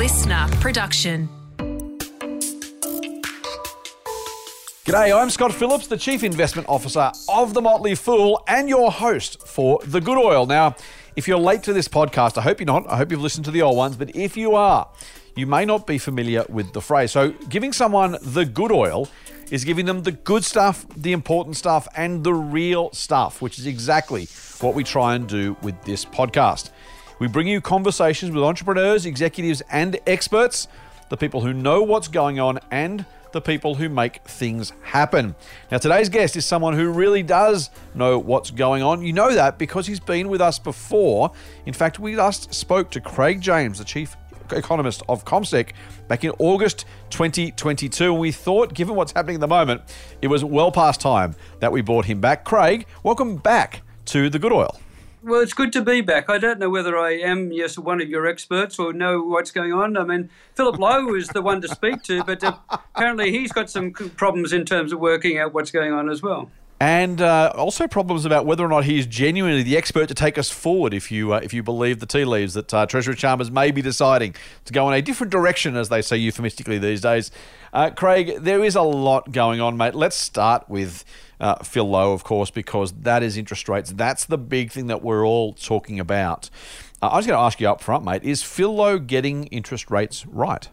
listener production. G'day, I'm Scott Phillips, the Chief Investment Officer of The Motley Fool and your host for The Good Oil. Now, if you're late to this podcast, I hope you're not. I hope you've listened to the old ones, but if you are, you may not be familiar with the phrase. So, giving someone the good oil is giving them the good stuff, the important stuff, and the real stuff, which is exactly what we try and do with this podcast. We bring you conversations with entrepreneurs, executives, and experts, the people who know what's going on and the people who make things happen. Now, today's guest is someone who really does know what's going on. You know that because he's been with us before. In fact, we last spoke to Craig James, the chief economist of Commsec, back in August 2022. And we thought, given what's happening at the moment, it was well past time that we brought him back. Craig, welcome back to the Good Oil. Well, it's good to be back. I don't know whether I am, yes, one of your experts or know what's going on. I mean, Philip Lowe is the one to speak to, but uh, apparently he's got some problems in terms of working out what's going on as well. And uh, also problems about whether or not he is genuinely the expert to take us forward. If you uh, if you believe the tea leaves that uh, Treasurer Chalmers may be deciding to go in a different direction, as they say euphemistically these days. Uh, Craig, there is a lot going on, mate. Let's start with uh, Phil Lowe, of course, because that is interest rates. That's the big thing that we're all talking about. Uh, I was going to ask you up front, mate, is Phil Lowe getting interest rates right?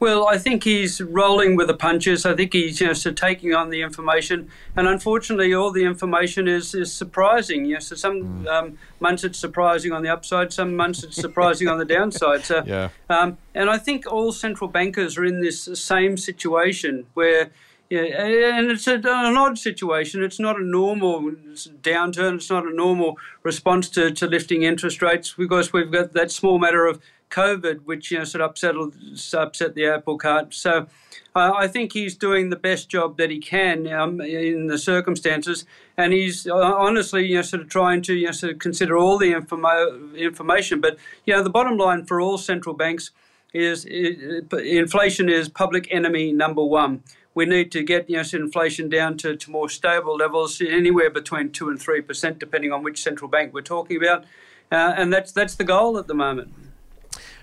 Well, I think he's rolling with the punches. I think he's you know, so taking on the information, and unfortunately, all the information is, is surprising. You know, so some mm. um, months it's surprising on the upside, some months it's surprising on the downside. So, yeah. Um, and I think all central bankers are in this same situation where yeah, and it's a, an odd situation. It's not a normal downturn. It's not a normal response to, to lifting interest rates because we've got that small matter of COVID, which you know sort of upset upset the apple cart. So uh, I think he's doing the best job that he can um, in the circumstances, and he's uh, honestly you know sort of trying to you know sort of consider all the information. But you know the bottom line for all central banks is, inflation is public enemy number one we need to get you know, inflation down to, to more stable levels, anywhere between 2 and 3%, depending on which central bank we're talking about. Uh, and that's, that's the goal at the moment.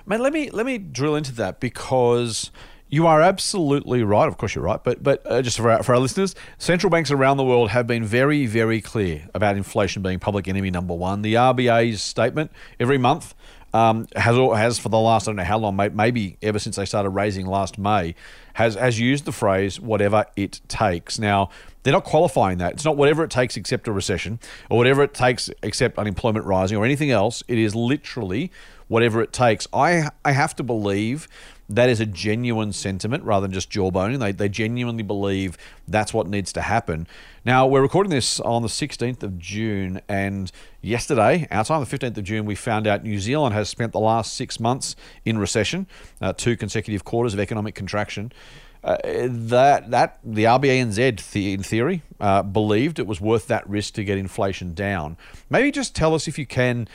Man, let me, let me drill into that because you are absolutely right. Of course, you're right. But but uh, just for our, for our listeners, central banks around the world have been very very clear about inflation being public enemy number one. The RBA's statement every month um, has has for the last I don't know how long, maybe ever since they started raising last May, has has used the phrase "whatever it takes." Now they're not qualifying that. It's not whatever it takes except a recession or whatever it takes except unemployment rising or anything else. It is literally whatever it takes. I I have to believe that is a genuine sentiment rather than just jawboning. They, they genuinely believe that's what needs to happen. Now, we're recording this on the 16th of June, and yesterday, our time, the 15th of June, we found out New Zealand has spent the last six months in recession, uh, two consecutive quarters of economic contraction. Uh, that that the RBNZ the, in theory uh, believed it was worth that risk to get inflation down. Maybe just tell us if you can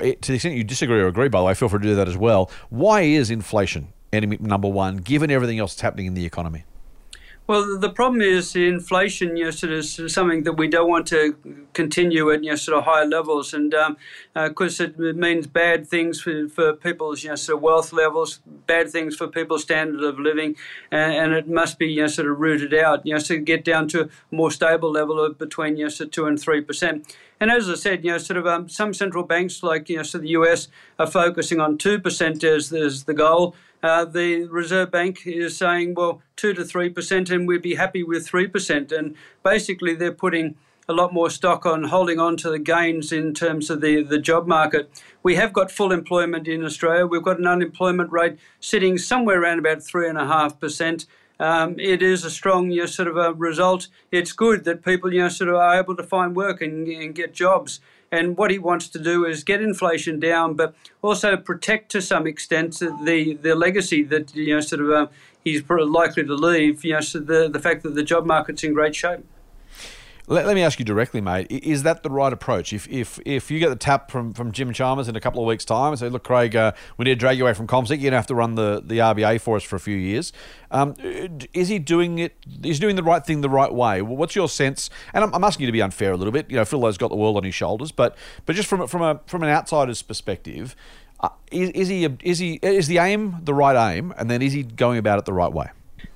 to the extent you disagree or agree, by the way, feel free to do that as well. Why is inflation enemy number one, given everything else that's happening in the economy? Well, the problem is inflation. You know, sort of something that we don't want to continue at you know sort of high levels, and um, uh, it means bad things for, for people's you know sort of wealth levels, bad things for people's standard of living, and, and it must be you know sort of rooted out. You know, so get down to a more stable level of between you know of two and three percent. And as I said, you know, sort of um, some central banks like, you know, so the US are focusing on 2% as, as the goal. Uh, the Reserve Bank is saying, well, 2 to 3%, and we'd be happy with 3%. And basically, they're putting a lot more stock on holding on to the gains in terms of the, the job market. We have got full employment in Australia. We've got an unemployment rate sitting somewhere around about 3.5%. Um, it is a strong you know, sort of a result. It's good that people you know sort of are able to find work and, and get jobs. And what he wants to do is get inflation down, but also protect to some extent the the legacy that you know sort of uh, he's likely to leave. You know, so the the fact that the job market's in great shape. Let, let, me ask you directly, mate. Is that the right approach? If if if you get the tap from, from Jim Chalmers in a couple of weeks' time and say, look, Craig, uh, we need to drag you away from Commsec, you're going to have to run the, the RBA for us for a few years. Um, is he doing it? Is doing the right thing the right way? What's your sense? And I'm, I'm, asking you to be unfair a little bit. You know, Phil has got the world on his shoulders, but but just from from a from an outsider's perspective, Uh, is, is he is he is the aim the right aim, and then is he going about it the right way?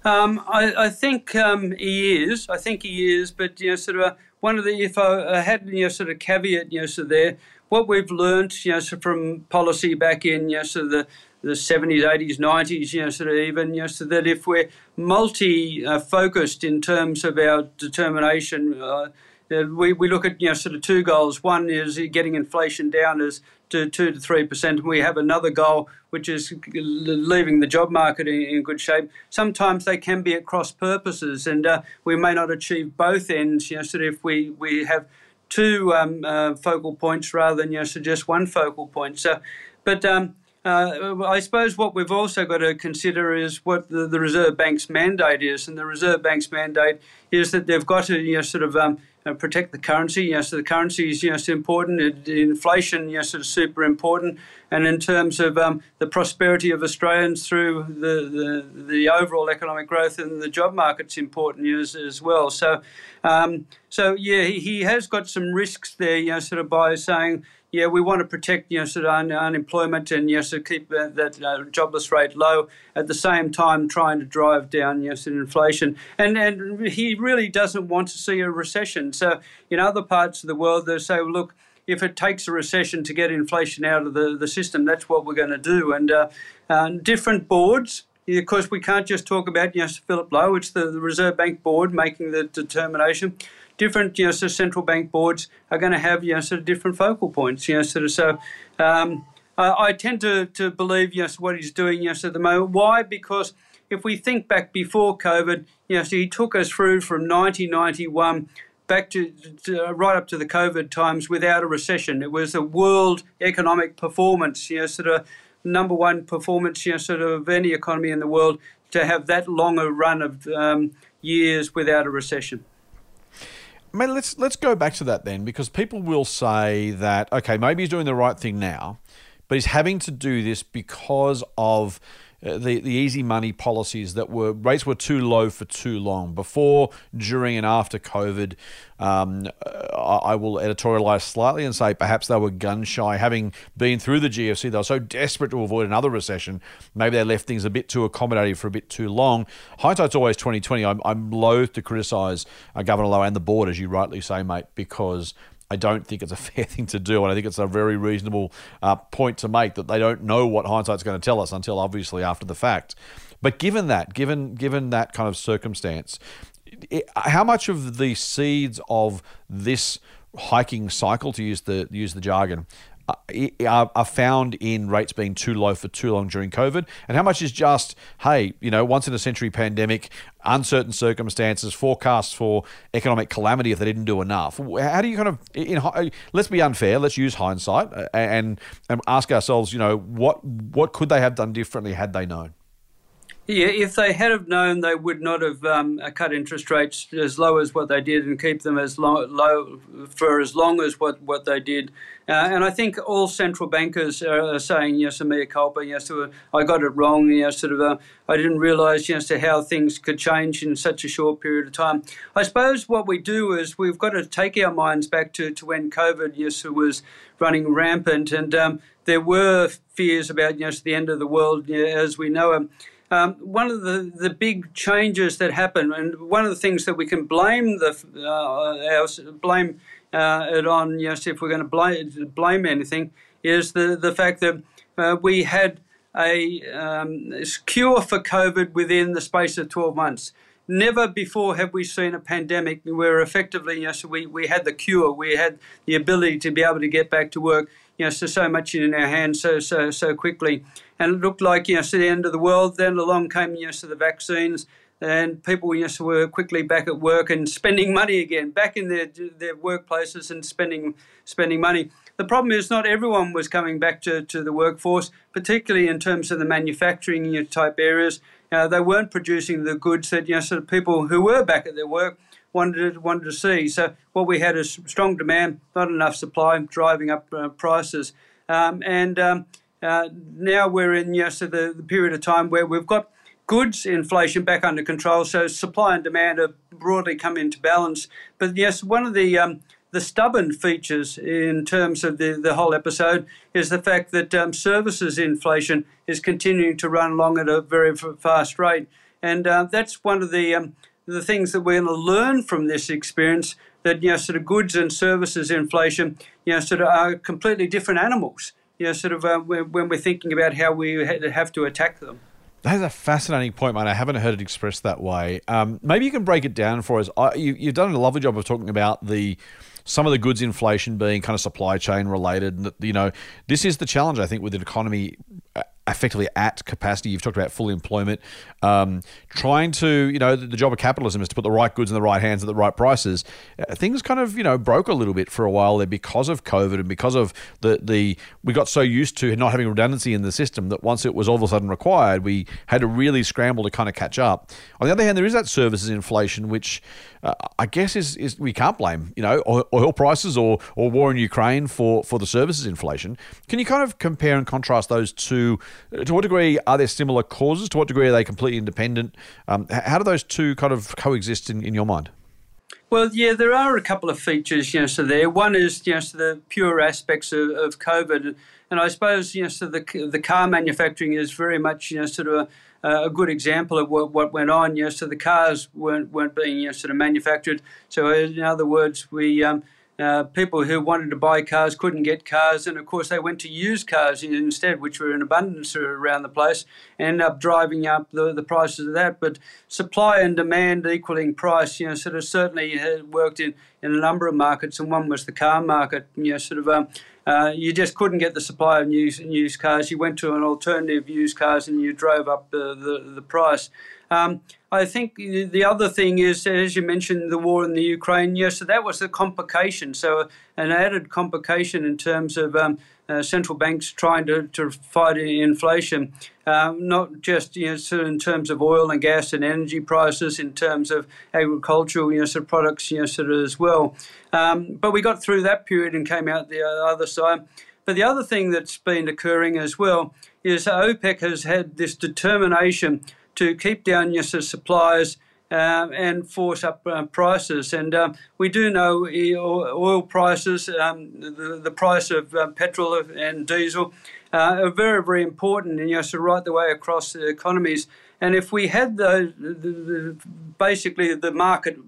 Um, I, I, think um, he is. I think he is. But you know, sort of one of the if I had you know sort of caveat you know so there, what we've learned you know so from policy back in you know so the the 70s, 80s, 90s, you know, sort of even, you know, so that if we're multi focused in terms of our determination, uh, we, we look at, you know, sort of two goals. One is getting inflation down to two to three percent, and we have another goal which is leaving the job market in, in good shape. Sometimes they can be at cross purposes, and uh, we may not achieve both ends. You know, sort of if we we have two um, uh, focal points rather than you know, so just one focal point. So, but um, uh, I suppose what we've also got to consider is what the, the, Reserve Bank's mandate is, and the Reserve Bank's mandate is that they've got to you know, sort of um, uh, protect the currency. You know, so the currency is you know, important. It, inflation, you know, sort of super important. And in terms of um, the prosperity of Australians through the, the, the overall economic growth and the job market's important as, as well. So, um, so yeah, he, he has got some risks there. You know, sort of by saying yeah, we want to protect you know sort of un- unemployment and you know, so keep uh, that uh, jobless rate low at the same time trying to drive down you know, sort of inflation. And and he really doesn't want to see a recession. So in other parts of the world, they say, well, look. If it takes a recession to get inflation out of the, the system, that's what we're going to do. And uh, uh different boards, of course, we can't just talk about you know, Philip Lowe. It's the, the Reserve Bank board making the determination different you know, of central bank boards are going to have you know, sort of different focal points. You know, sort of so. Um, I, I, tend to, to believe yes what he's doing yes at the moment. Why? Because if we think back before COVID, you know, so he took us through from 1991 back to, to, right up to the COVID times without a recession. It was a world economic performance, you know, sort of number one performance, you know, sort of any economy in the world to have that longer run of um, years without a recession. Man, let's let's go back to that then, because people will say that okay, maybe he's doing the right thing now, but he's having to do this because of the, the easy money policies that were rates were too low for too long before, during, and after COVID. Um, uh, I will editorialize slightly and say perhaps they were gun shy, having been through the GFC. They were so desperate to avoid another recession. Maybe they left things a bit too accommodative for a bit too long. Hindsight's always twenty twenty. I'm, I'm loath to criticise uh, Governor Lowe and the board, as you rightly say, mate, because I don't think it's a fair thing to do, and I think it's a very reasonable uh, point to make that they don't know what hindsight's going to tell us until obviously after the fact. But given that, given given that kind of circumstance, it, how much of the seeds of this hiking cycle, to use the use the jargon, are, are found in rates being too low for too long during COVID, and how much is just hey, you know, once in a century pandemic, uncertain circumstances, forecasts for economic calamity if they didn't do enough. How do you kind of in, let's be unfair, let's use hindsight uh, and and ask ourselves, you know, what what could they have done differently had they known? Yeah, if they had have known, they would not have um, cut interest rates as low as what they did and keep them as low, low for as long as what, what they did. Uh, and I think all central bankers are saying, yes, mea culpa, yes, I got it wrong, yes, sort of, uh, I didn't realise, yes, to how things could change in such a short period of time. I suppose what we do is we've got to take our minds back to, to when COVID, yes, was running rampant, and um, there were fears about, yes, the end of the world as we know it. Um, one of the, the big changes that happened, and one of the things that we can blame the uh, blame uh, it on, yes, if we're going to blame, blame anything, is the, the fact that uh, we had a um, cure for COVID within the space of 12 months. Never before have we seen a pandemic where effectively, yes, we, we had the cure, we had the ability to be able to get back to work, you know, so, so much in our hands so, so, so quickly and it looked like you know, so the end of the world. Then along came you know, so the vaccines, and people you know, were quickly back at work and spending money again, back in their their workplaces and spending spending money. The problem is not everyone was coming back to, to the workforce, particularly in terms of the manufacturing you know, type areas. Uh, they weren't producing the goods that you know, sort of people who were back at their work wanted to, wanted to see. So what we had is strong demand, not enough supply, driving up uh, prices. Um, and um, uh, now we're in yes, the, the period of time where we've got goods inflation back under control, so supply and demand have broadly come into balance. But yes, one of the um, the stubborn features in terms of the, the whole episode is the fact that um, services inflation is continuing to run along at a very fast rate. And uh, that's one of the, um, the things that we're going to learn from this experience that, you know, sort of goods and services inflation, you know, sort of are completely different animals, you know, sort of uh, when we're thinking about how we have to attack them. That's a fascinating point, mate. I haven't heard it expressed that way. Um, maybe you can break it down for us. I, you, have done a lovely job of talking about the some of the goods inflation being kind of supply chain related. And you know, this is the challenge I think with an economy uh, effectively at capacity. You've talked about full employment. Um, trying to, you know, the, the, job of capitalism is to put the right goods in the right hands at the right prices. Uh, things kind of, you know, broke a little bit for a while there because of COVID and because of the the we got so used to not having redundancy in the system that once it was all of a sudden required, we had to really scramble to kind of catch up. On the other hand, there is that services inflation, which uh, I guess is, is we can't blame, you know, oil prices or or war in Ukraine for for the services inflation. Can you kind of compare and contrast those two? To what degree are there similar causes? To what degree are they completely independent? Um, how do those two kind of coexist in, in your mind? Well, yeah, there are a couple of features, you know, so there. One is, you know, so the pure aspects of, of COVID, and I suppose, you know, so the the car manufacturing is very much, you know, sort of a, a good example of what, what went on. You know, so the cars weren't weren't being, you know, sort of manufactured. So in other words, we um, uh, people who wanted to buy cars couldn't get cars, and of course they went to used cars instead, which were in abundance around the place, and ended up driving up the, the prices of that. But supply and demand equaling price, you know, sort of certainly worked in, in a number of markets, and one was the car market. You know, sort of um, uh, you just couldn't get the supply of used, used cars. You went to an alternative used cars, and you drove up the, the, the price. Um, I think the other thing is, as you mentioned, the war in the Ukraine. Yes, so that was a complication. So an added complication in terms of um, uh, central banks trying to, to fight inflation, um, not just you know, sort of in terms of oil and gas and energy prices, in terms of agricultural you know, sort of products you know, sort of as well. Um, but we got through that period and came out the other side. But the other thing that's been occurring as well is OPEC has had this determination to keep down your supplies um, and force up uh, prices. And um, we do know oil prices, um, the, the price of uh, petrol and diesel uh, are very, very important, and you know, so right the way across the economies. And if we had the, the, basically the market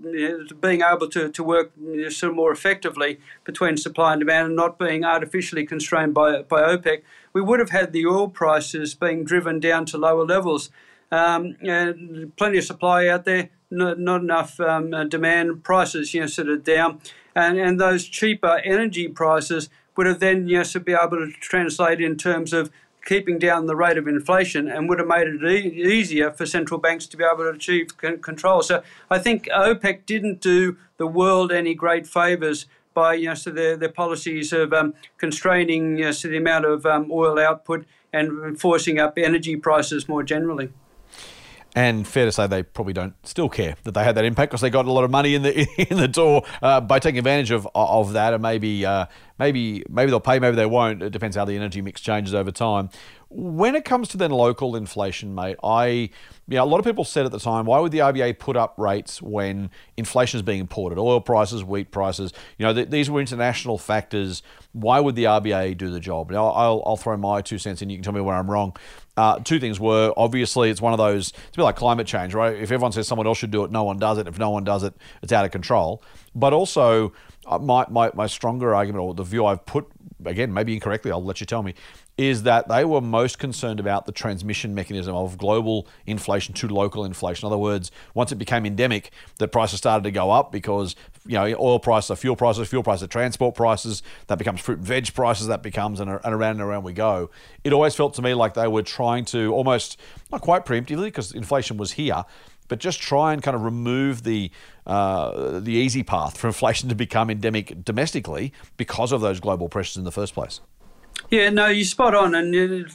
being able to, to work sort of more effectively between supply and demand and not being artificially constrained by, by OPEC, we would have had the oil prices being driven down to lower levels. Um, plenty of supply out there, not, not enough um, demand. Prices, you know, sort of down, and and those cheaper energy prices would have then, yes, be able to translate in terms of keeping down the rate of inflation and would have made it e- easier for central banks to be able to achieve control. So I think OPEC didn't do the world any great favours by you know, so their, their policies of um, constraining you know, so the amount of um, oil output and forcing up energy prices more generally. And fair to say, they probably don't still care that they had that impact because they got a lot of money in the in the door uh, by taking advantage of of that, and maybe uh, maybe maybe they'll pay, maybe they won't. It depends how the energy mix changes over time. When it comes to then local inflation, mate, I, you know, a lot of people said at the time, why would the RBA put up rates when inflation is being imported? Oil prices, wheat prices, you know, th- these were international factors. Why would the RBA do the job? Now, I'll, I'll throw my two cents in. You can tell me where I'm wrong. Uh, two things were obviously it's one of those. It's a bit like climate change, right? If everyone says someone else should do it, no one does it. If no one does it, it's out of control. But also, uh, my, my my stronger argument or the view I've put again, maybe incorrectly, I'll let you tell me, is that they were most concerned about the transmission mechanism of global inflation to local inflation. In other words, once it became endemic, the prices started to go up because you know oil prices, fuel prices, fuel prices, transport prices. That becomes fruit and veg prices. That becomes and, and around and around we go. It always felt to me like they were trying to almost not quite preemptively because inflation was here, but just try and kind of remove the uh, the easy path for inflation to become endemic domestically because of those global pressures in the first place. Yeah, no, you're spot on. And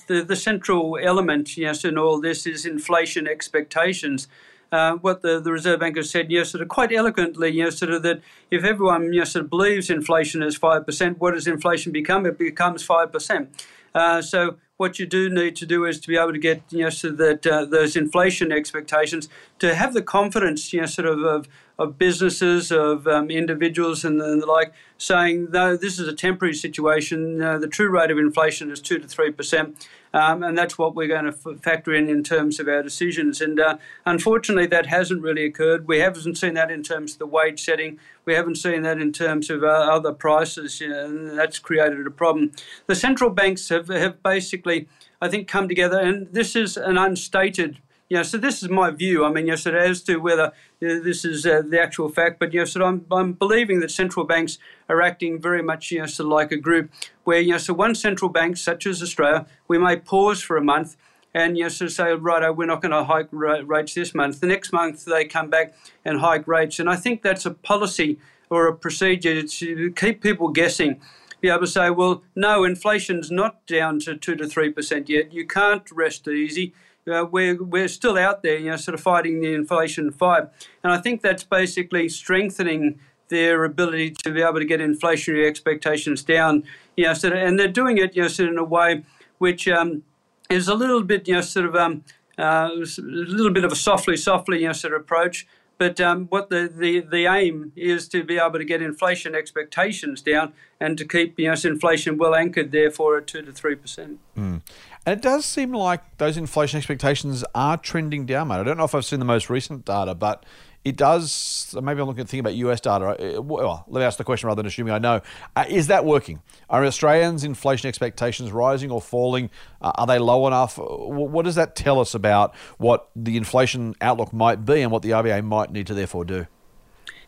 the, the central element, yes, in all this is inflation expectations. Uh, what the, the Reserve Bank has said, yes, sort of quite eloquently, you sort of that if everyone, you sort of believes inflation is 5%, what does inflation become? It becomes 5%. Uh, so what you do need to do is to be able to get so that uh, those inflation expectations to have the confidence know sort of of, of businesses, of um, individuals, and, and, the like, saying, no, this is a temporary situation. Uh, the true rate of inflation is 2 to 3%. Um, and that's what we're going to f- factor in in terms of our decisions. And uh, unfortunately, that hasn't really occurred. We haven't seen that in terms of the wage setting. We haven't seen that in terms of uh, other prices, you know, and that's created a problem. The central banks have, have basically, I think, come together, and this is an unstated you know, so this is my view. I mean, yes, as to whether this is uh, the actual fact, but yes, I'm, I'm believing that central banks are acting very much, you know, of like a group where, you know, so one central bank, such as Australia, we may pause for a month and, you know, of say, right, we're not going to hike rates this month. The next month they come back and hike rates. And I think that's a policy or a procedure to keep people guessing be able to say, well, no, inflation's not down to 2 to 3% yet. You can't rest easy uh, we're, we're still out there, you know, sort of fighting the inflation fight. And I think that's basically strengthening their ability to be able to get inflationary expectations down. You know, sort of, and they're doing it, you know, sort of in a way which um, is a little bit, you know, sort of um, uh, a little bit of a softly, softly, you know, sort of approach. But um, what the, the, the aim is to be able to get inflation expectations down and to keep you know, inflation well anchored, therefore, at 2 to 3%. Mm. And it does seem like those inflation expectations are trending down, mate. I don't know if I've seen the most recent data, but it does. Maybe I'm looking at thinking about US data. Uh, well, let me ask the question rather than assuming I know. Uh, is that working? Are Australians' inflation expectations rising or falling? Uh, are they low enough? What does that tell us about what the inflation outlook might be and what the RBA might need to therefore do?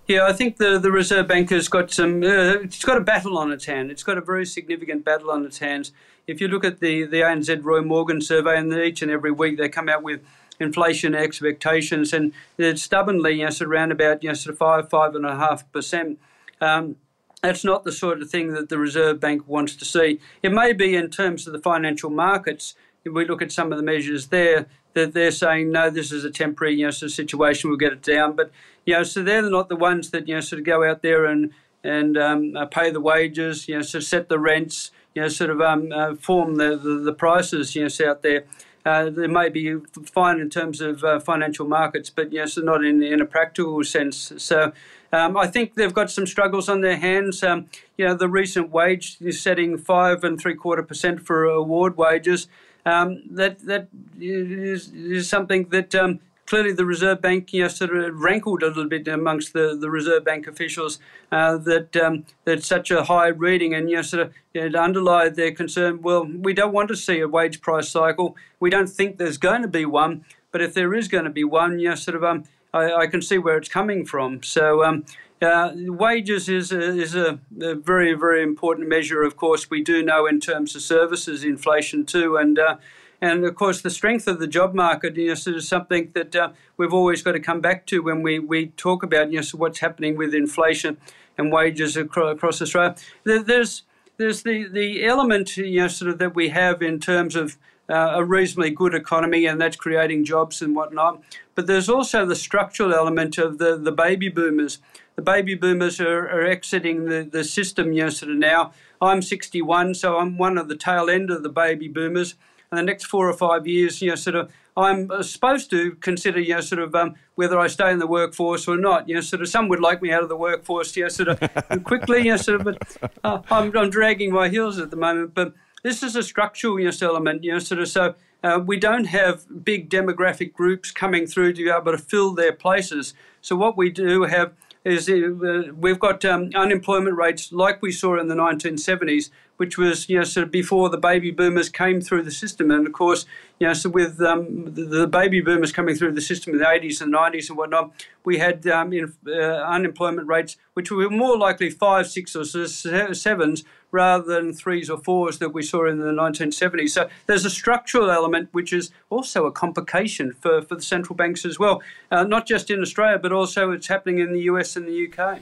Yeah, I think the, the Reserve Bank has got some. Uh, it's got a battle on its hand. It's got a very significant battle on its hands. If you look at the the ANZ Roy Morgan survey, and each and every week they come out with inflation expectations, and they're stubbornly, you know, sort of around about you know sort of five five and a half percent. Um, that's not the sort of thing that the Reserve Bank wants to see. It may be in terms of the financial markets. If we look at some of the measures there, that they're saying no, this is a temporary you know sort of situation. We'll get it down, but you know, so they're not the ones that you know sort of go out there and and um, pay the wages, you know, of set the rents, you know, sort of um, uh, form the, the, the prices, you know, out there. Uh, they may be fine in terms of uh, financial markets, but yes, not in, in a practical sense. So um, I think they've got some struggles on their hands. Um, you know, the recent wage is setting five and three quarter percent for award wages. Um, that that is, is something that um, clearly the Reserve Bank you know, sort of rankled a little bit amongst the, the Reserve Bank officials uh, that um, that such a high reading and you know, sort of it underlined their concern. Well, we don't want to see a wage price cycle. We don't think there's going to be one, but if there is going to be one, you know, sort of um, I, I can see where it's coming from. So. Um, uh, wages is a, is a, a, very very important measure. Of course, we do know in terms of services inflation too, and uh, and of course, the strength of the job market you know, is something that uh, we've always got to come back to when we, we talk about you know, what's happening with inflation and wages across Australia. There's there's the, the element you know, sort of that we have in terms of uh, a reasonably good economy, and that's creating jobs and whatnot. But there's also the structural element of the, the baby boomers. The baby boomers are, are exiting the, the system you know, sort of now. I'm 61, so I'm one of the tail end of the baby boomers and the next four or five years, you know, sort of, I'm supposed to consider, you know, sort of um, whether I stay in the workforce or not. You know, sort of, some would like me out of the workforce, you know, sort of quickly, you know, sort of, but uh, I'm, I'm dragging my heels at the moment. But this is a structural, you know, element, you know, sort of, so uh, we don't have big demographic groups coming through to be able to fill their places. So what we do have is uh, we've got um, unemployment rates like we saw in the 1970s, which was you know sort of before the baby boomers came through the system, and of course you know so with um, the, the, baby boomers coming through the system in the 80s and 90s and whatnot, we had um, in, uh, unemployment rates which were more likely five, six, or sevens rather than threes or fours that we saw in the 1970s. So there's a structural element which is also a complication for, for the central banks as well, uh, not just in Australia, but also it's happening in the US and the UK.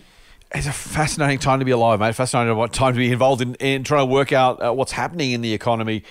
It's a fascinating time to be alive, mate. Fascinating time to be involved in, in trying to work out uh, what's happening in the economy.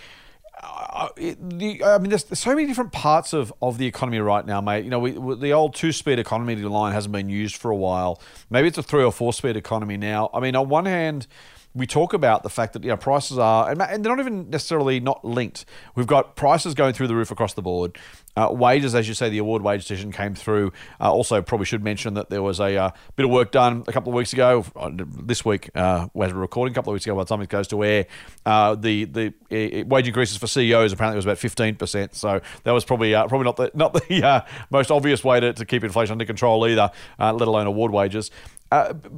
Uh, it, the, I mean, there's, there's, so many different parts of, of the economy right now, mate. You know, we, the old two speed economy line hasn't been used for a while. Maybe it's a three or four speed economy now. I mean, on one hand, we talk about the fact that you know prices are, and they're not even necessarily not linked. We've got prices going through the roof across the board. Uh, wages, as you say, the award wage decision came through. Uh, also, probably should mention that there was a uh, bit of work done a couple of weeks ago. Uh, this week, uh, as we're recording, a couple of weeks ago, by the time it goes to air, uh, the the wage increases for CEOs apparently was about fifteen percent. So that was probably probably not the not the most obvious way to, to keep inflation under control either, let alone award wages.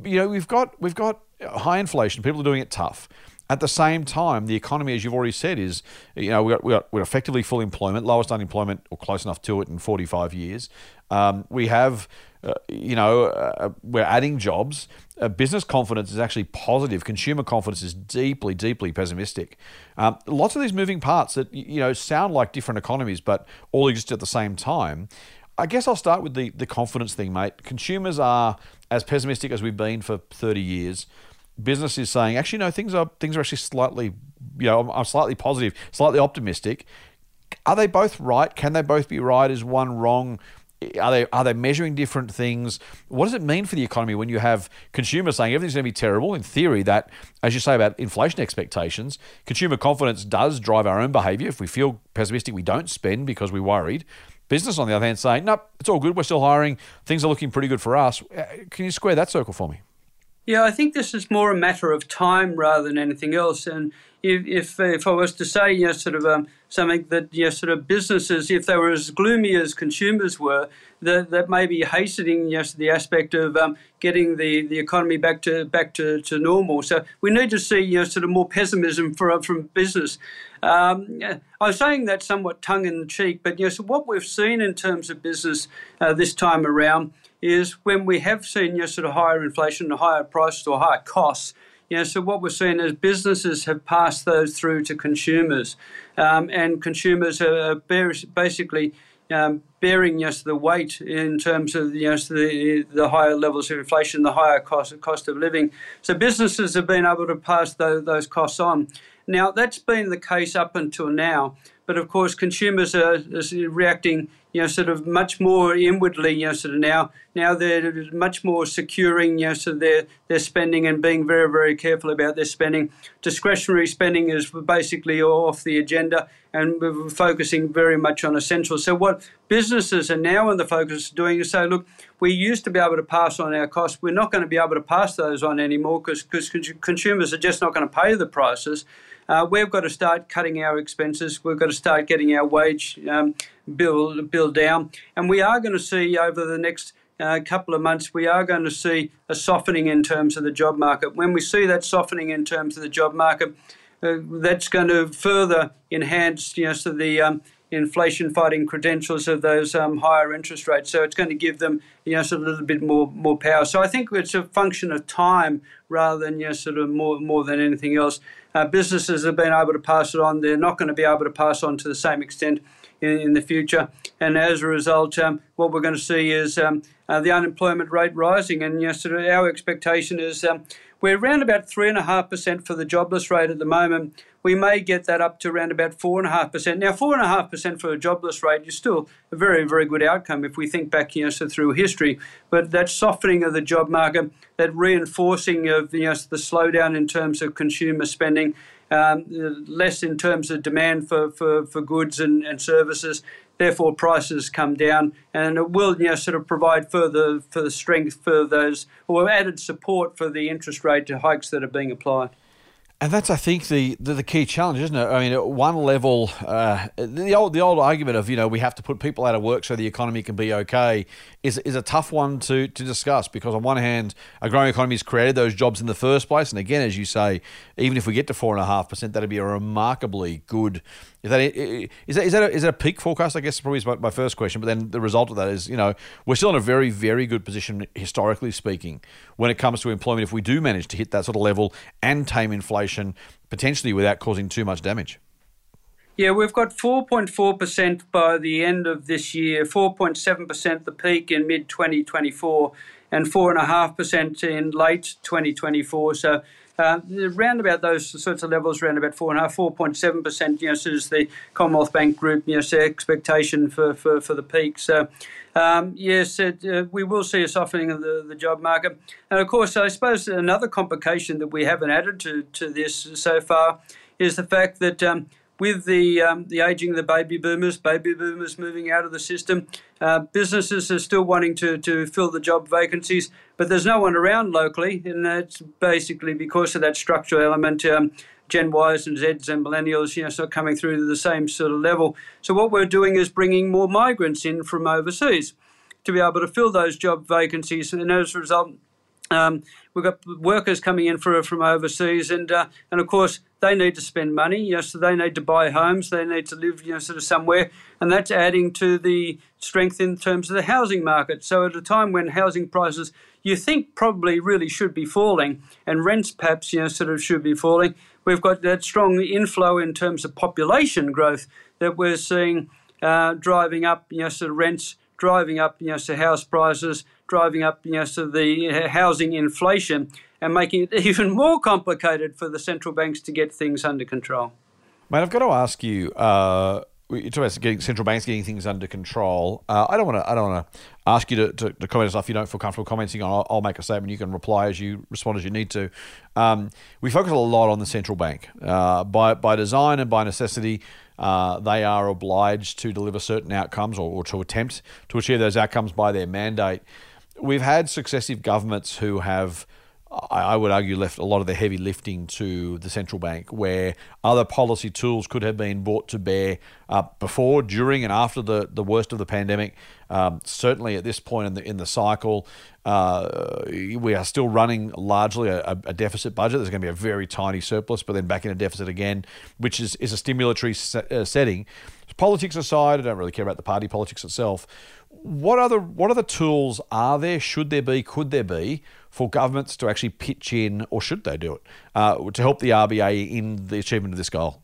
You know, we've got we've got high inflation. People are doing it tough. At the same time, the economy, as you've already said, is you know we got we got we're effectively full employment, lowest unemployment or close enough to it in 45 years. Um, we have uh, you know uh, we're adding jobs. Uh, business confidence is actually positive. Consumer confidence is deeply, deeply pessimistic. Um, lots of these moving parts that you know sound like different economies, but all exist at the same time. I guess I'll start with the the confidence thing, mate. Consumers are as pessimistic as we've been for 30 years business is saying, actually, no, things are things are actually slightly, you know, I'm, I'm slightly positive, slightly optimistic. Are they both right? Can they both be right? Is one wrong? Are they are they measuring different things? What does it mean for the economy when you have consumers saying everything's going to be terrible? In theory, that as you say about inflation expectations, consumer confidence does drive our own behaviour. If we feel pessimistic, we don't spend because we're worried. Business, on the other hand, saying, nope, it's all good. We're still hiring. Things are looking pretty good for us. Uh, can you square that circle for me? Yeah, I think this is more a matter of time rather than anything else. And if if, if I was to say, you know, sort of um, something that, you know, sort of businesses, if they were as gloomy as consumers were, that, that may be hastening you know, the aspect of um, getting the, the economy back to back to, to normal. So we need to see, you know, sort of more pessimism for, from business. Um, I was saying that somewhat tongue in cheek, but you know, so what we've seen in terms of business uh, this time around is when we have seen you know, sort of higher inflation higher prices or higher costs. You know, so what we're seeing is businesses have passed those through to consumers, um, and consumers are basically um, bearing yes the weight in terms of yes the the higher levels of inflation, the higher cost cost of living. So businesses have been able to pass those, those costs on. Now that's been the case up until now, but of course consumers are, are reacting you know, sort of much more inwardly, you know, sort of now, now they're much more securing, you know, so their, their spending and being very, very careful about their spending. Discretionary spending is basically off the agenda and we're focusing very much on essentials. So what businesses are now in the focus of doing is say, look, we used to be able to pass on our costs. We're not going to be able to pass those on anymore because consumers are just not going to pay the prices. Uh, we've got to start cutting our expenses. We've got to start getting our wage um, bill bill down, and we are going to see over the next uh, couple of months, we are going to see a softening in terms of the job market. When we see that softening in terms of the job market, uh, that's going to further enhance, you know, so the um, inflation fighting credentials of those um, higher interest rates. So it's going to give them, you know, sort of a little bit more more power. So I think it's a function of time rather than, you know, sort of more more than anything else. Uh, businesses have been able to pass it on. They're not going to be able to pass on to the same extent in, in the future. And as a result, um, what we're going to see is um, uh, the unemployment rate rising. And you know, sort of our expectation is um, we're around about 3.5% for the jobless rate at the moment. We may get that up to around about 4.5%. Now, 4.5% for a jobless rate is still a very, very good outcome if we think back you know, so through history. But that softening of the job market, that reinforcing of you know, the slowdown in terms of consumer spending, um, less in terms of demand for, for, for goods and, and services. Therefore, prices come down, and it will you know, sort of provide further further strength for those or added support for the interest rate to hikes that are being applied. And that's, I think, the, the, the, key challenge, isn't it? I mean, at one level, uh, the old the old argument of you know we have to put people out of work so the economy can be okay is is a tough one to to discuss because on one hand, a growing economy has created those jobs in the first place, and again, as you say, even if we get to four and a half percent, that'd be a remarkably good is that is that is that a, is that a peak forecast? I guess probably is my, my first question. But then the result of that is, you know, we're still in a very very good position historically speaking when it comes to employment. If we do manage to hit that sort of level and tame inflation potentially without causing too much damage. Yeah, we've got 4.4% by the end of this year, 4.7% the peak in mid 2024, and 4.5% in late 2024. So uh, around about those sorts of levels, around about four and a half, four point seven percent. You know, is the Commonwealth Bank Group, you know, expectation for, for, for the peak. So um, yes, it, uh, we will see a softening of the, the job market. And of course, I suppose another complication that we haven't added to, to this so far is the fact that um, with the um, the aging of the baby boomers, baby boomers moving out of the system, uh, businesses are still wanting to, to fill the job vacancies, but there's no one around locally, and that's basically because of that structural element. Um, Gen Ys and Zs and millennials, you know, sort of coming through to the same sort of level. So what we're doing is bringing more migrants in from overseas to be able to fill those job vacancies, and as a result, um, we've got workers coming in for, from overseas, and uh, and of course they need to spend money. You know, so they need to buy homes. They need to live, you know, sort of somewhere, and that's adding to the strength in terms of the housing market. So at a time when housing prices you think probably really should be falling, and rents perhaps you know sort of should be falling, we've got that strong inflow in terms of population growth that we're seeing uh, driving up, you know, sort of rents, driving up, you know, so house prices, driving up, you know, so the housing inflation and making it even more complicated for the central banks to get things under control. Mate, I've got to ask you. Uh, you talk about getting central banks getting things under control. Uh, I don't want to. I don't want to ask you to, to, to, comment stuff you don't feel comfortable commenting on. I'll, I'll, make a statement. You can reply as you respond as you need to. Um, we focus a lot on the central bank uh, by by design and by necessity. Uh, they are obliged to deliver certain outcomes or, or to attempt to achieve those outcomes by their mandate. We've had successive governments who have I would argue, left a lot of the heavy lifting to the central bank, where other policy tools could have been brought to bear uh, before, during, and after the, the worst of the pandemic. Um, certainly at this point in the in the cycle, uh, we are still running largely a, a, deficit budget. There's going to be a very tiny surplus, but then back in a deficit again, which is, is a stimulatory se- uh, setting. Politics aside, I don't really care about the party politics itself. What other what other tools are there? Should there be? Could there be for governments to actually pitch in, or should they do it, uh, to help the RBA in the achievement of this goal?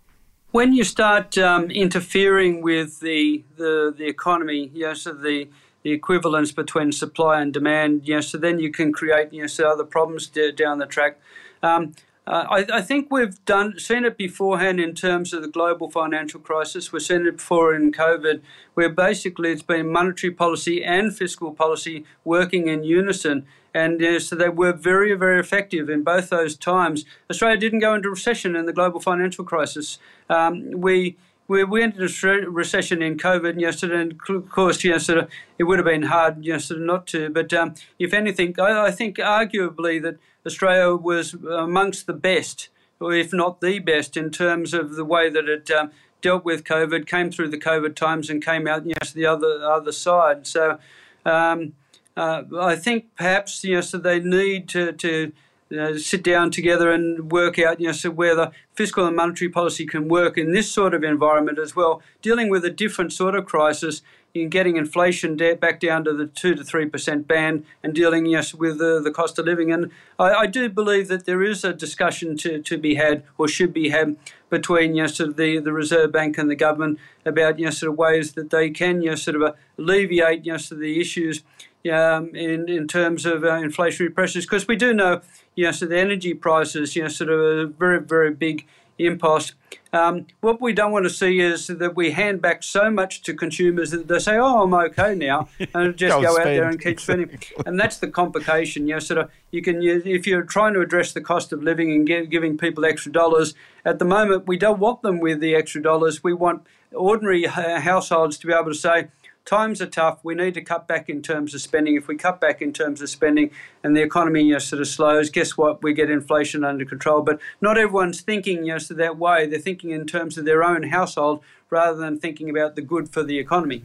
When you start um, interfering with the, the, the economy, you know, so the, the equivalence between supply and demand, you know, so then you can create you know, so other problems d- down the track. Um, uh, I, I, think we've done seen it beforehand in terms of the global financial crisis. We've seen it before in COVID, where basically it's been monetary policy and fiscal policy working in unison. And uh, so they were very, very effective in both those times. Australia didn't go into recession in the global financial crisis. Um, we we went into recession in COVID yesterday, and of course, yesterday it would have been hard yesterday not to. But um, if anything, I, I, think arguably that Australia was amongst the best, or if not the best, in terms of the way that it um, dealt with COVID, came through the COVID times, and came out yes, the other other side. So. Um, uh, I think perhaps you know, so they need to, to you know, sit down together and work out you know, so where the fiscal and monetary policy can work in this sort of environment as well, dealing with a different sort of crisis in getting inflation back down to the 2 to 3% band and dealing yes, with the, the cost of living. And I, I, do believe that there is a discussion to, to be had or should be had between yes, of the, the Reserve Bank and the government about yes, sort of ways that they can yes, sort of alleviate yes, of the issues um, in in terms of uh, inflationary pressures because we do know you know so the energy prices you know sort of a very very big impulse. Um, what we don't want to see is that we hand back so much to consumers that they say, "Oh, I'm okay now," and just go, go out there and keep spending. and that's the complication. You know, sort of you can you, if you're trying to address the cost of living and get, giving people extra dollars. At the moment, we don't want them with the extra dollars. We want ordinary uh, households to be able to say times are tough. We need to cut back in terms of spending. If we cut back in terms of spending and the economy you know, sort of slows, guess what? We get inflation under control. But not everyone's thinking you know, so that way. They're thinking in terms of their own household rather than thinking about the good for the economy.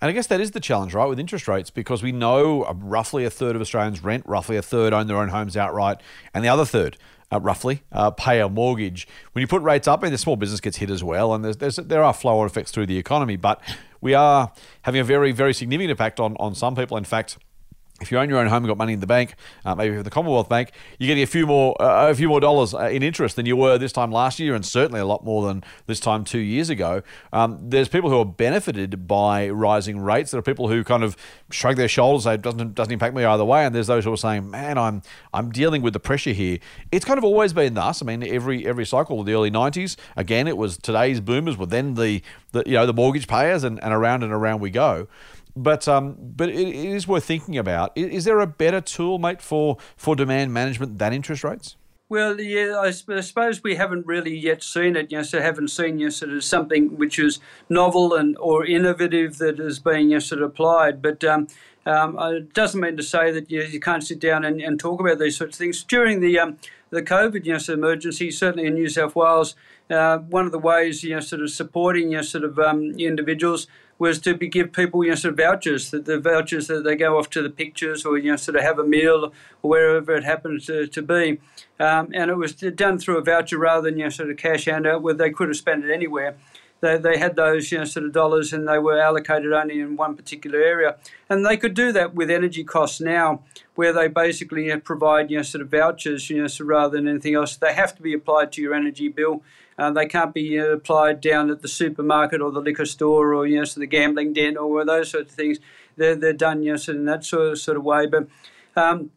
And I guess that is the challenge, right, with interest rates, because we know roughly a third of Australians rent, roughly a third own their own homes outright, and the other third uh, roughly, uh, pay a mortgage. When you put rates up, and the small business gets hit as well, and there's, there's, there are flow on effects through the economy, but we are having a very, very significant impact on, on some people. In fact, if you own your own home and got money in the bank, uh, maybe with the Commonwealth Bank, you're getting a few more uh, a few more dollars uh, in interest than you were this time last year, and certainly a lot more than this time two years ago. Um, there's people who are benefited by rising rates. There are people who kind of shrug their shoulders, say it doesn't doesn't impact me either way, and there's those who are saying, "Man, I'm I'm dealing with the pressure here." It's kind of always been thus. I mean, every every cycle of the early '90s, again, it was today's boomers were then the, the you know the mortgage payers, and, and around and around we go but um, but it, it is worth thinking about. Is, there a better tool, mate, for for demand management than interest rates? Well, yeah, I suppose we haven't really yet seen it. You know, so haven't seen you know, sort of something which is novel and or innovative that is being you know, sort of applied. But um, um, it doesn't mean to say that you, you can't sit down and, and, talk about these sorts of things during the um, the COVID you know, of emergency. Certainly in New South Wales, uh, one of the ways you know sort of supporting you know, sort of um, individuals was to be, give people you know sort of vouchers that the vouchers that they go off to the pictures or you know sort of have a meal or wherever it happens to, to be, um, and it was done through a voucher rather than you know sort of cash handout where they could have spent it anywhere. They, they had those you know sort of dollars and they were allocated only in one particular area, and they could do that with energy costs now, where they basically know, provide you know sort of vouchers you know so rather than anything else. They have to be applied to your energy bill uh, they can't be uh, applied down at the supermarket or the liquor store or you know, so the gambling den or those sorts of things. They're, they're done yes in that sort of, sort of way. But um,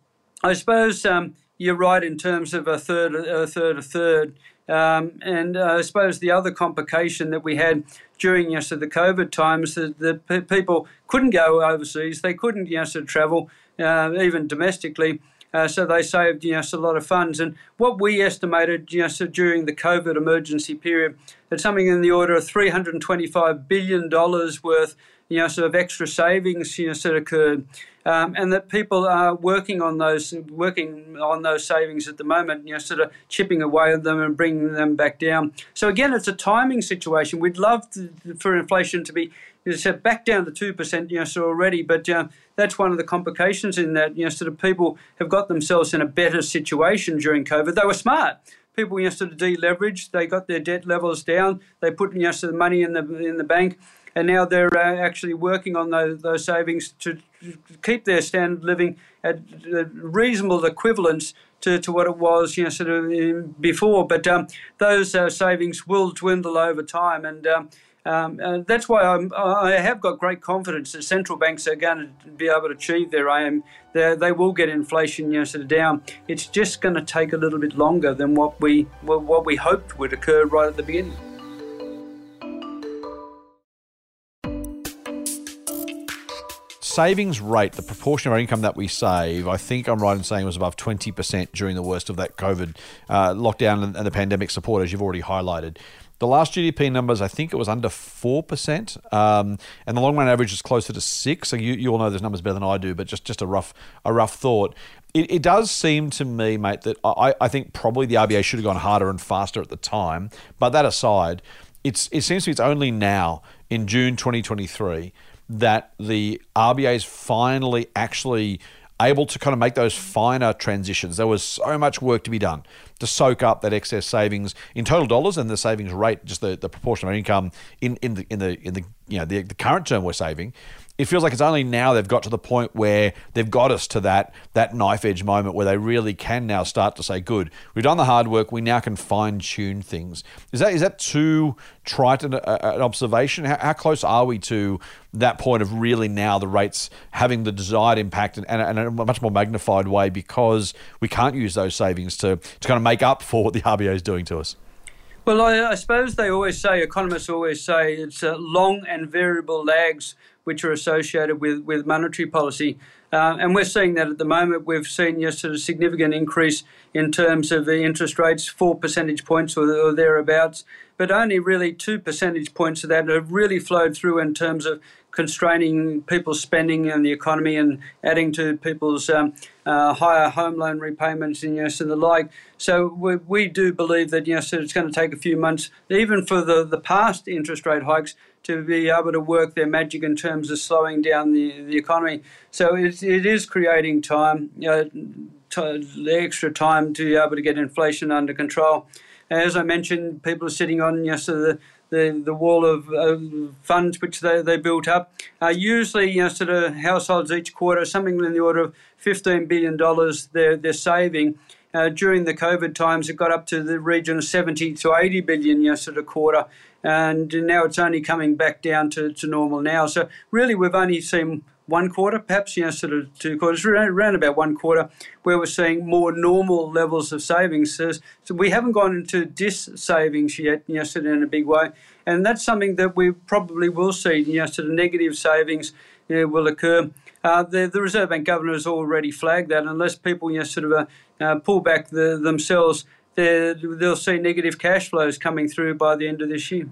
I suppose um, you're right in terms of a third, a third, a third. Um, and uh, I suppose the other complication that we had during yes, the COVID times that the people couldn't go overseas, they couldn't yes, travel, uh, even domestically. Uh, so they saved you know, a lot of funds. And what we estimated you know, so during the COVID emergency period, that something in the order of $325 billion worth you know, sort of extra savings you know, sort of occurred. Um, and that people are working on those working on those savings at the moment, you know, sort of chipping away at them and bringing them back down. So again, it's a timing situation. We'd love to, for inflation to be you know, back down to two percent, you know, so already, but uh, that's one of the complications in that, you know, sort of people have got themselves in a better situation during COVID. They were smart. People, you know, sort of deleveraged. They got their debt levels down. They put, you know, sort of money in the in the bank, and now they're uh, actually working on those, those savings to keep their standard of living at reasonable equivalence to, to what it was, you know, sort of before. But um, those uh, savings will dwindle over time, and um, um, and that's why I'm, i have got great confidence that central banks are going to be able to achieve their aim. They're, they will get inflation you know, sort of down. It's just going to take a little bit longer than what we what we hoped would occur right at the beginning. savings rate, the proportion of our income that we save, I think I'm right in saying was above 20% during the worst of that COVID uh, lockdown and, the pandemic support, as you've already highlighted. The last GDP numbers, I think it was under 4%, um, and the long run average is closer to 6 So you, you all know those numbers better than I do, but just, just a rough a rough thought. It, it does seem to me, mate, that I, I think probably the RBA should have gone harder and faster at the time. But that aside, it's, it seems to me it's only now in June 2023 that the RBA is finally actually able to kind of make those finer transitions. There was so much work to be done to soak up that excess savings in total dollars and the savings rate, just the, the proportion of income in, in the in the in the you know the, the current term we're saving it feels like it's only now they've got to the point where they've got us to that that knife edge moment where they really can now start to say, "Good, we've done the hard work. We now can fine tune things." Is that is that too trite an, an observation? How, how, close are we to that point of really now the rates having the desired impact and, and, and a much more magnified way because we can't use those savings to to kind of make up for what the RBA is doing to us? Well, I, I, suppose they always say, economists always say, it's uh, long and variable lags which are associated with, with monetary policy. Uh, and we're seeing that at the moment. We've seen yes, a significant increase in terms of the interest rates, four percentage points or, or thereabouts, but only really two percentage points of that have really flowed through in terms of constraining people's spending and the economy and adding to people's um, uh, higher home loan repayments and yes and the like. So we, we do believe that yes, it's going to take a few months, even for the, the past interest rate hikes, to be able to work their magic in terms of slowing down the, the economy. So it, it is creating time, you know, the extra time to be able to get inflation under control. As I mentioned, people are sitting on yes, the the, the wall of uh, funds which they, they built up. Uh, usually, you know, sort of households each quarter, something in the order of $15 billion they're, they're saving. Uh, during the COVID times, it got up to the region of 70 to 80 billion, you know, sort of quarter. And now it's only coming back down to, to normal now. So really, we've only seen one quarter, perhaps you know sort of two quarters, around, about one quarter, where we're seeing more normal levels of savings. So, so we haven't gone into dis savings yet, you know, sort of in a big way, and that's something that we probably will see. You know, sort of negative savings you know, will occur. Uh, the, the Reserve Bank governor has already flagged that unless people you know, sort of uh, uh, pull back the, themselves, they'll see negative cash flows coming through by the end of this year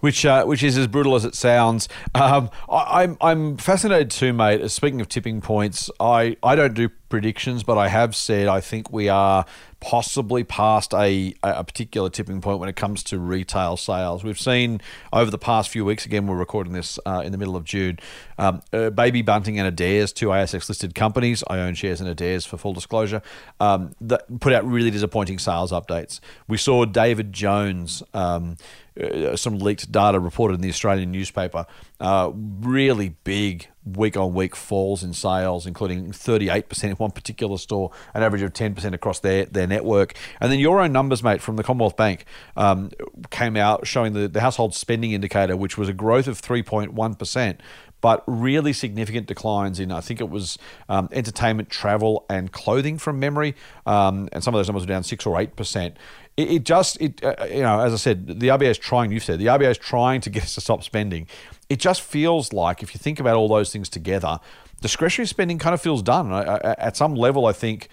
which uh, which is as brutal as it sounds. Um, I, am I'm, I'm fascinated too, mate. Speaking of tipping points, I, I don't do predictions, but I have said I think we are possibly past a, a particular tipping point when it comes to retail sales. We've seen over the past few weeks, again, we're recording this uh, in the middle of June, um, uh, Baby Bunting and Adairs, two ASX listed companies, I own shares in Adairs for full disclosure, um, that put out really disappointing sales updates. We saw David Jones. Um, uh, some leaked data reported in the Australian newspaper. Uh, really big week on week falls in sales, including 38% in one particular store, an average of 10% across their, their network. And then your own numbers, mate, from the Commonwealth Bank um, came out showing the, the household spending indicator, which was a growth of 3.1% but really significant declines in, I think it was um, entertainment, travel, and clothing from memory. Um, and some of those numbers were down 6 or 8% it, it just it uh, you know as I said, the RBA is trying. You've said the RBA is trying to get us to stop spending. It just feels like if you think about all those things together, discretionary spending kind of feels done. At some level, I think.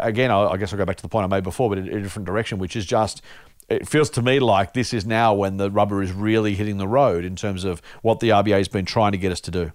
Again, I guess I'll go back to the point I made before, but in a different direction, which is just it feels to me like this is now when the rubber is really hitting the road in terms of what the RBA has been trying to get us to do.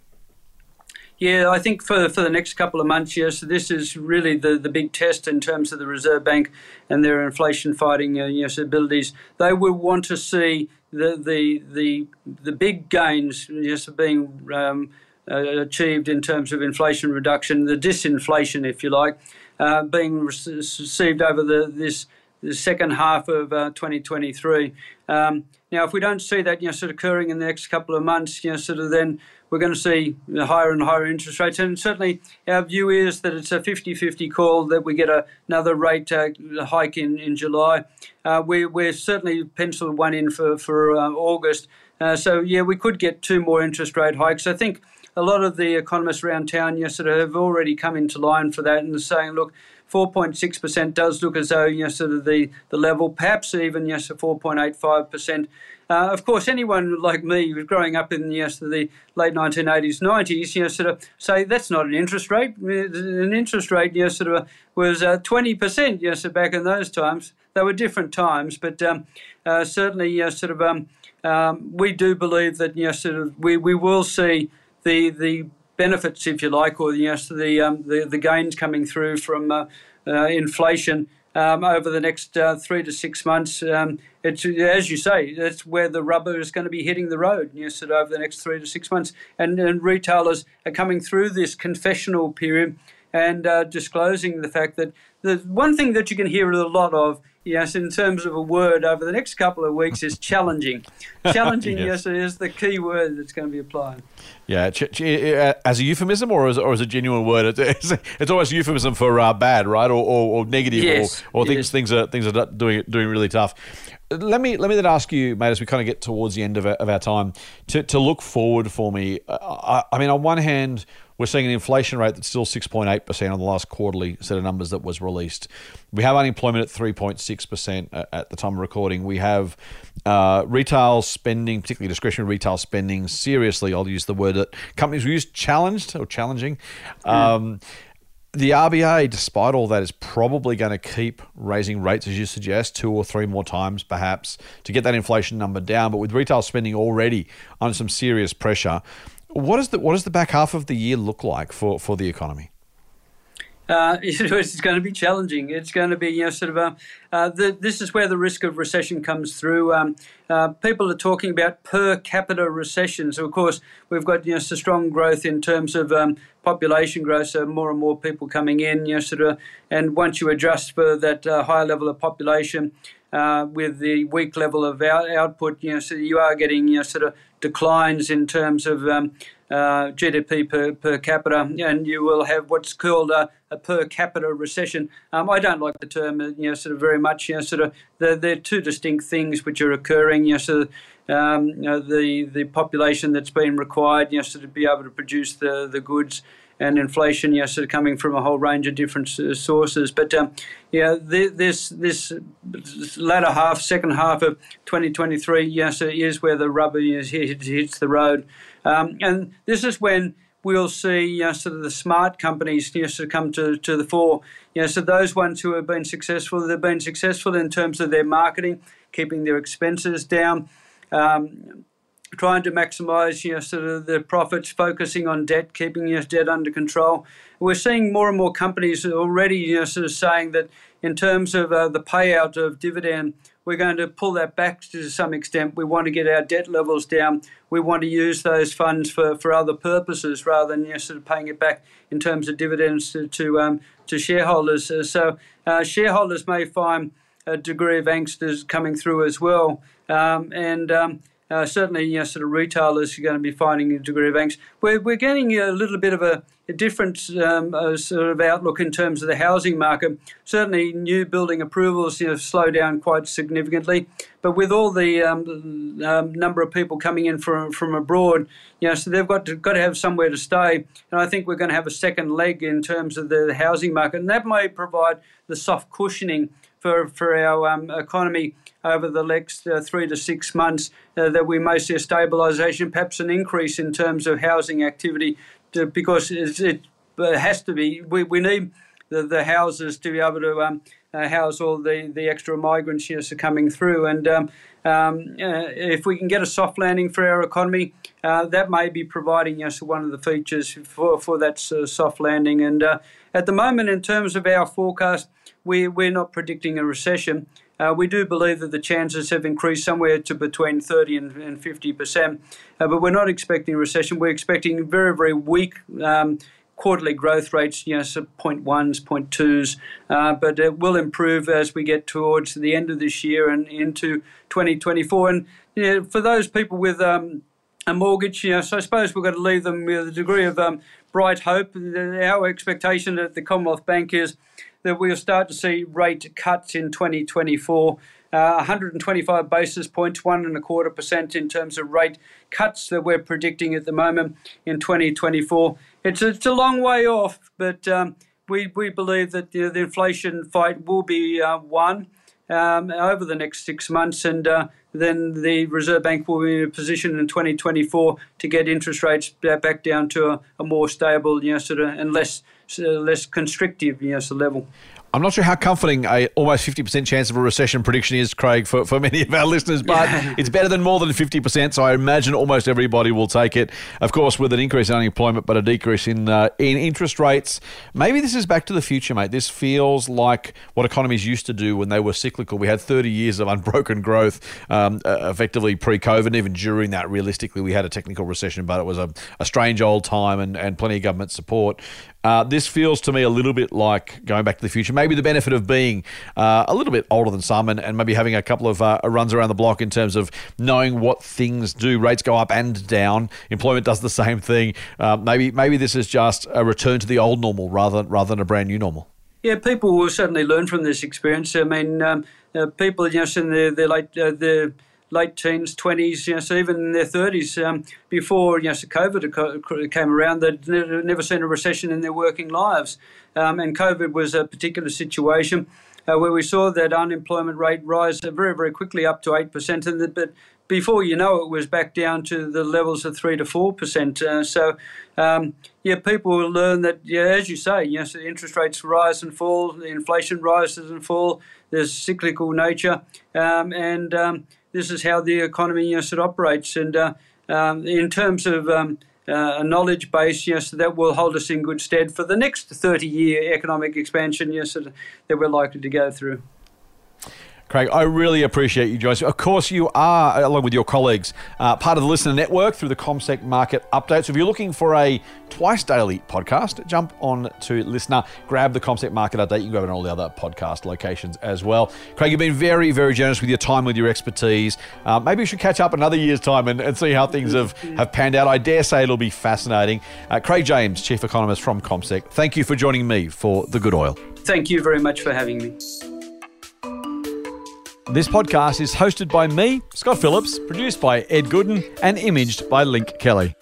Yeah, I think for for the next couple of months, yes, this is really the, the big test in terms of the Reserve Bank and their inflation fighting uh, yes, abilities. They will want to see the the the the big gains yes being um, uh, achieved in terms of inflation reduction, the disinflation, if you like, uh, being received over the this the second half of uh, 2023. Um, now, if we don't see that, you know, sort of occurring in the next couple of months, you know, sort of then we're going to see higher and higher interest rates. And certainly our view is that it's a 50 50 call that we get a, another rate uh, hike in, in July. Uh, we, we're certainly penciled one in for, for uh, August. Uh, so, yeah, we could get two more interest rate hikes. I think a lot of the economists around town yesterday have already come into line for that and saying, look, 4.6% does look as though you know, sort of the, the level, perhaps even yes, 4.85%. Uh, of course, anyone like me growing up in yes, the late 1980s, 90s, you know, sort of say that's not an interest rate. An interest rate, you know, sort of was uh, 20%, you know, yes, back in those times. They were different times, but um, uh, certainly, you know, sort of, um, um, we do believe that, you know, sort of, we, we will see the the benefits, if you like, or you know, the um, the, the gains coming through from uh, uh, inflation um, over the next uh, three to six months. Um, it's as you say, that's where the rubber is going to be hitting the road. You know, sort of over the next three to six months, and, and retailers are coming through this confessional period and uh, disclosing the fact that the one thing that you can hear a lot of yes, in terms of a word over the next couple of weeks is challenging. challenging, yes. yes, is the key word that's going to be applied. Yeah, ch- ch- as a euphemism or as, or as a genuine word, it's, it's euphemism for uh, bad, right, or, or, or negative, yes. or, or things yes. things are things are doing doing really tough. Let me let me then ask you, mate, as we kind of get towards the end of our, of our time, to, to look forward for me. I, I mean, on one hand, we're seeing an inflation rate that's still 6.8% on the last quarterly set of numbers that was released. We have unemployment at 3.6% at the time of recording. We have uh, retail spending, particularly discretionary retail spending, seriously, I'll use the word that companies use, challenged or challenging. Mm. Um, the RBA, despite all that, is probably going to keep raising rates, as you suggest, two or three more times, perhaps, to get that inflation number down. But with retail spending already under some serious pressure, what is the what does the back half of the year look like for, for the economy? uh, it's going to be challenging. It's going to be, you know, sort of a, uh, the, this is where the risk of recession comes through. Um, uh, people are talking about per capita recession. So, of course, we've got, you know, so strong growth in terms of um, population growth, so more and more people coming in, you know, sort of, and once you adjust for that uh, higher level of population, uh, with the weak level of out- output, you know, so you are getting, you know, sort of declines in terms of um, uh, GDP per, per capita, and you will have what's called a, a per capita recession. Um, I don't like the term, you know, sort of very much. You know, sort of they're, they're two distinct things which are occurring. You know, of, um, you know, the the population that's been required, you know, sort of be able to produce the the goods and inflation, yes, of coming from a whole range of different sources. But um, yeah, this this latter half, second half of 2023, yes, it is where the rubber is, hits the road, um, and this is when we'll see you know, sort of the smart companies you know, sort of come to, to the fore. You know, so those ones who have been successful, they've been successful in terms of their marketing, keeping their expenses down. Um, trying to maximise you know, sort of the profits, focusing on debt, keeping your debt under control. We're seeing more and more companies already you know, sort of saying that in terms of uh, the payout of dividend, we're going to pull that back to some extent. We want to get our debt levels down. We want to use those funds for, for other purposes rather than you know, sort of paying it back in terms of dividends to to, um, to shareholders. Uh, so uh, shareholders may find a degree of angst is coming through as well. Um, and um, uh, certainly, you know, sort of retailers are going to be finding a degree of angst. We're, we're getting a little bit of a, a different um, sort of outlook in terms of the housing market. Certainly, new building approvals you know, down quite significantly. But with all the um, um, number of people coming in from from abroad, you know, so they've got to got to have somewhere to stay. And I think we're going to have a second leg in terms of the housing market, and that may provide the soft cushioning for for our um, economy over the next uh, three to six months uh, that we may see a stabilisation, perhaps an increase in terms of housing activity, to, because it has to be. We, we need the, the houses to be able to um, uh, house all the, the extra migrants yes, are coming through. And um, um, uh, if we can get a soft landing for our economy, uh, that may be providing us one of the features for, for that uh, soft landing. And at the moment, in terms of our forecast, we, we're not predicting a recession. Uh, we do believe that the chances have increased somewhere to between 30 and, and 50 percent, uh, but we're not expecting recession. We're expecting very, very weak um, quarterly growth rates, you know, so 0.1s, 0.2s, uh, but it will improve as we get towards the end of this year and into 2024. And you know, for those people with um, a mortgage, you know, so I suppose we've got to leave them with a degree of um, bright hope. Our expectation at the Commonwealth Bank is that we'll start to see rate cuts in 2024. Uh, 125 basis points, one and a quarter percent in terms of rate cuts that we're predicting at the moment in 2024. It's a, it's a long way off, but um, we, we believe that the, the inflation fight will be uh, won um, over the next six months, and uh, then the Reserve Bank will be in a position in 2024 to get interest rates back down to a, a more stable, you know, sort of and less less constrictive, you know, level. I'm not sure how comforting a almost 50% chance of a recession prediction is, Craig, for, for many of our listeners, but yeah. it's better than more than 50%, so I imagine almost everybody will take it. Of course, with an increase in unemployment, but a decrease in uh, in interest rates. Maybe this is back to the future, mate. This feels like what economies used to do when they were cyclical. We had 30 years of unbroken growth, um, uh, effectively pre-COVID. Even during that, realistically, we had a technical recession, but it was a, a strange old time and, and plenty of government support. Uh, this feels to me a little bit like going back to the future. Maybe the benefit of being uh, a little bit older than some and, and maybe having a couple of uh, runs around the block in terms of knowing what things do. Rates go up and down. Employment does the same thing. Uh, maybe maybe this is just a return to the old normal rather rather than a brand new normal. Yeah, people will certainly learn from this experience. I mean, um, uh, people just in their, their late their late teens, 20s, you know, so even in their 30s, um, before you know, so COVID came around, they'd never, seen a recession in their working lives. Um, and COVID was a particular situation uh, where we saw that unemployment rate rise very, very quickly up to 8%. And the, but before you know it, was back down to the levels of 3 to 4%. Uh, so, um, yeah, people will learn that, yeah, as you say, yes, interest rates rise and fall, the inflation rises and fall, there's cyclical nature. Um, and um, this is how the economy yes it operates. And uh, um, in terms of um, uh, a knowledge base, yes, that will hold us in good stead for the next 30 year economic expansion, yes, that we're likely to go through. Craig, I really appreciate you us. Of course, you are, along with your colleagues, uh, part of the LiSTNR Network through the Commsec Market Update. So if you're looking for a twice daily podcast, jump on to LiSTNR, grab the Commsec Market Update. You can grab it on all the other podcast locations as well. Craig, you've been very, very generous with your time, with your expertise. Uh, maybe you should catch up another year's time and, and see how things have, have panned out. I dare say it'll be fascinating. Uh, Craig James, Chief Economist from Commsec, thank you for joining me for The Good Oil. Thank you very much for having me. This podcast is hosted by me, Scott Phillips, produced by Ed Gooden, and imaged by Link Kelly.